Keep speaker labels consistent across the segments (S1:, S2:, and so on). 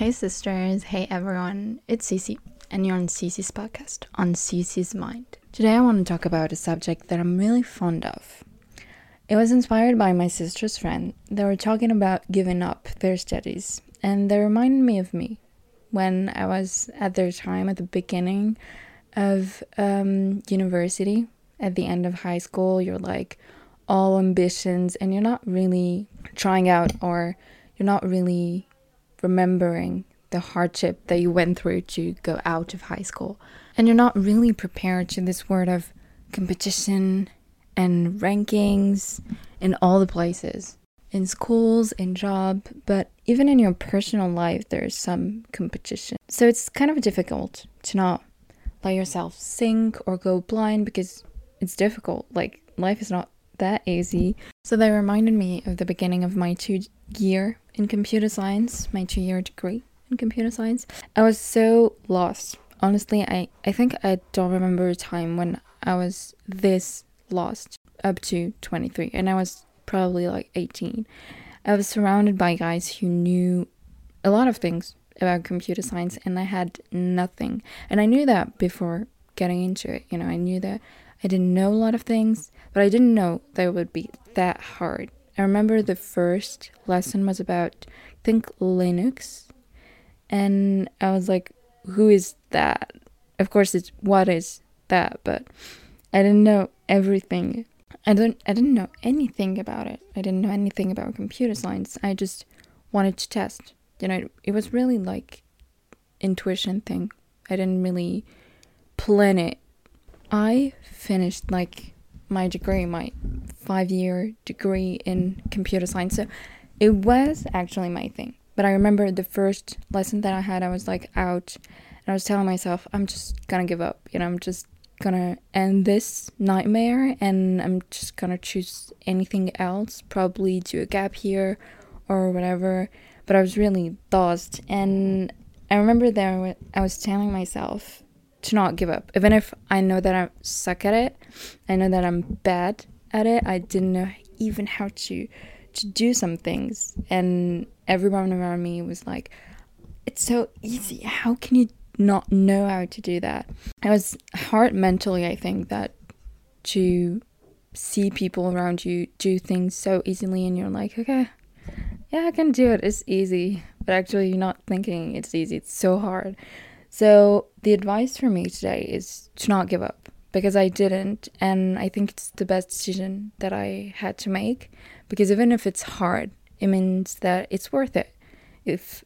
S1: Hey sisters, hey everyone, it's Cece, and you're on Cece's podcast, on Cece's Mind. Today I want to talk about a subject that I'm really fond of. It was inspired by my sister's friend. They were talking about giving up their studies, and they reminded me of me when I was at their time at the beginning of um, university. At the end of high school, you're like all ambitions, and you're not really trying out, or you're not really remembering the hardship that you went through to go out of high school. And you're not really prepared to this word of competition and rankings in all the places in schools, in job, but even in your personal life, there's some competition. So it's kind of difficult to not let yourself sink or go blind because it's difficult. Like, life is not that easy. So they reminded me of the beginning of my two year in computer science, my two year degree in computer science. I was so lost. Honestly, I, I think I don't remember a time when I was this lost up to 23, and I was probably like 18. I was surrounded by guys who knew a lot of things about computer science, and I had nothing. And I knew that before getting into it. You know, I knew that I didn't know a lot of things, but I didn't know that it would be that hard. I remember the first lesson was about, I think, Linux. And I was like, who is that? Of course, it's what is that, but I didn't know everything. I don't I didn't know anything about it. I didn't know anything about computer science. I just wanted to test. You know, it was really like intuition thing. I didn't really plan it. I finished like my degree, my five year degree in computer science. So it was actually my thing. But I remember the first lesson that I had, I was like out and I was telling myself, I'm just gonna give up. You know, I'm just gonna end this nightmare and I'm just gonna choose anything else, probably do a gap year or whatever. But I was really lost. And I remember there, I was telling myself, to not give up. Even if I know that I suck at it, I know that I'm bad at it. I didn't know even how to to do some things, and everyone around me was like, "It's so easy. How can you not know how to do that?" It was hard mentally, I think, that to see people around you do things so easily, and you're like, "Okay, yeah, I can do it. It's easy." But actually, you're not thinking it's easy. It's so hard. So, the advice for me today is to not give up because I didn't. And I think it's the best decision that I had to make because even if it's hard, it means that it's worth it. If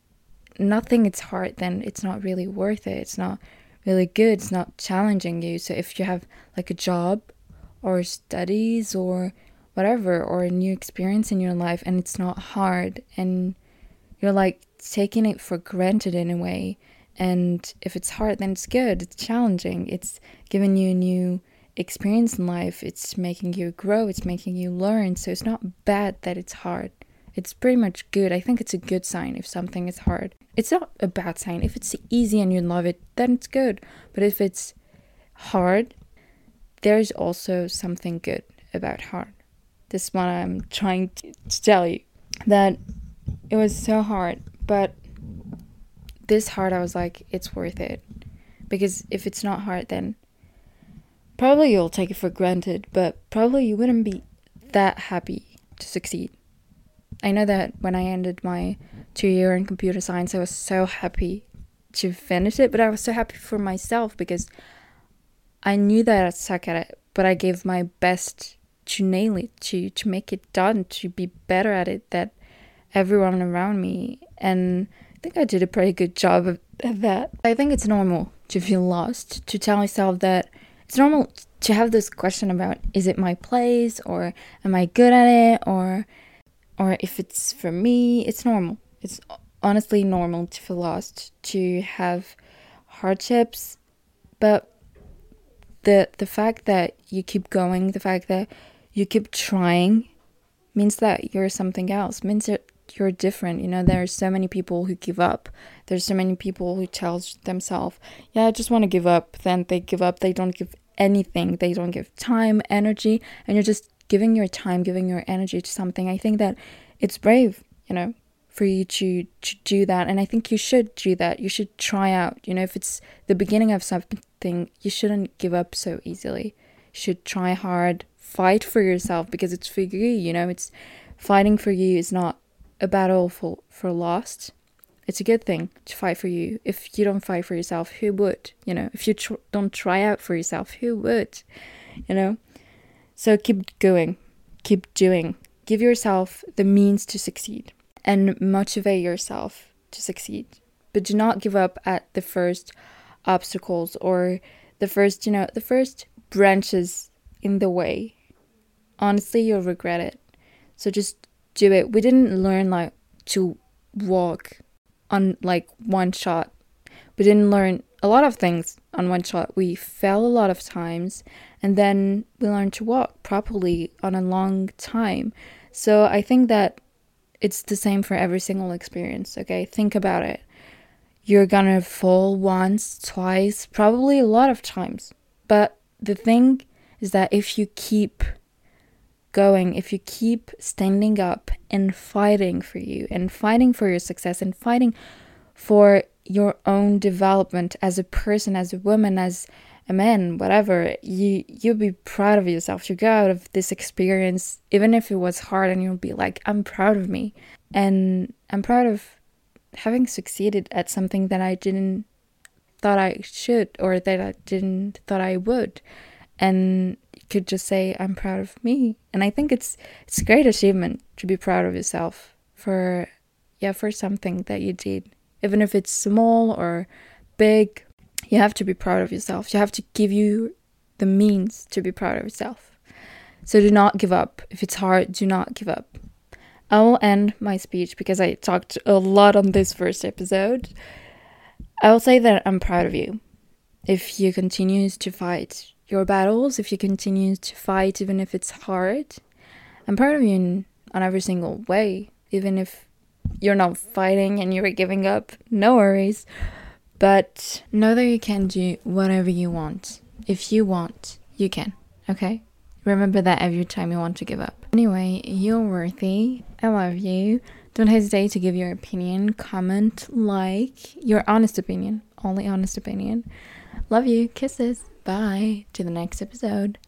S1: nothing is hard, then it's not really worth it. It's not really good. It's not challenging you. So, if you have like a job or studies or whatever, or a new experience in your life and it's not hard and you're like taking it for granted in a way and if it's hard, then it's good. It's challenging. It's giving you a new experience in life. It's making you grow. It's making you learn. So it's not bad that it's hard. It's pretty much good. I think it's a good sign if something is hard. It's not a bad sign. If it's easy and you love it, then it's good. But if it's hard, there's also something good about hard. This is what I'm trying to tell you. That it was so hard, but this hard, I was like, it's worth it. Because if it's not hard, then probably you'll take it for granted, but probably you wouldn't be that happy to succeed. I know that when I ended my two year in computer science, I was so happy to finish it, but I was so happy for myself because I knew that I suck at it, but I gave my best to nail it, to, to make it done, to be better at it than everyone around me. And think I did a pretty good job of, of that. I think it's normal to feel lost, to tell myself that it's normal to have this question about is it my place or am I good at it or or if it's for me, it's normal. It's honestly normal to feel lost, to have hardships, but the the fact that you keep going, the fact that you keep trying means that you're something else, means that you're different you know there's so many people who give up there's so many people who tell themselves yeah i just want to give up then they give up they don't give anything they don't give time energy and you're just giving your time giving your energy to something i think that it's brave you know for you to, to do that. And I think you should do that. You should try out. You know, if it's the beginning of something, you shouldn't give up so easily. You should try hard, fight for yourself because it's for you. You know, it's fighting for you is not a battle for, for lost. It's a good thing to fight for you. If you don't fight for yourself, who would? You know, if you tr- don't try out for yourself, who would? You know? So keep going, keep doing. Give yourself the means to succeed and motivate yourself to succeed. But do not give up at the first obstacles or the first, you know, the first branches in the way. Honestly, you'll regret it. So just do it. We didn't learn like to walk on like one shot. We didn't learn a lot of things on one shot. We fell a lot of times and then we learned to walk properly on a long time. So I think that it's the same for every single experience, okay? Think about it. You're gonna fall once, twice, probably a lot of times. But the thing is that if you keep going, if you keep standing up and fighting for you and fighting for your success and fighting for your own development as a person, as a woman, as a man, whatever, you you'll be proud of yourself. You go out of this experience, even if it was hard, and you'll be like, I'm proud of me. And I'm proud of having succeeded at something that I didn't thought I should or that I didn't thought I would. And could just say, I'm proud of me. And I think it's it's a great achievement to be proud of yourself for yeah, for something that you did. Even if it's small or big you have to be proud of yourself. You have to give you the means to be proud of yourself. So do not give up. If it's hard, do not give up. I will end my speech because I talked a lot on this first episode. I will say that I'm proud of you. If you continue to fight your battles, if you continue to fight even if it's hard, I'm proud of you in, on every single way. Even if you're not fighting and you're giving up, no worries. But know that you can do whatever you want. If you want, you can. Okay? Remember that every time you want to give up. Anyway, you're worthy. I love you. Don't hesitate to give your opinion, comment, like your honest opinion. Only honest opinion. Love you. Kisses. Bye. To the next episode.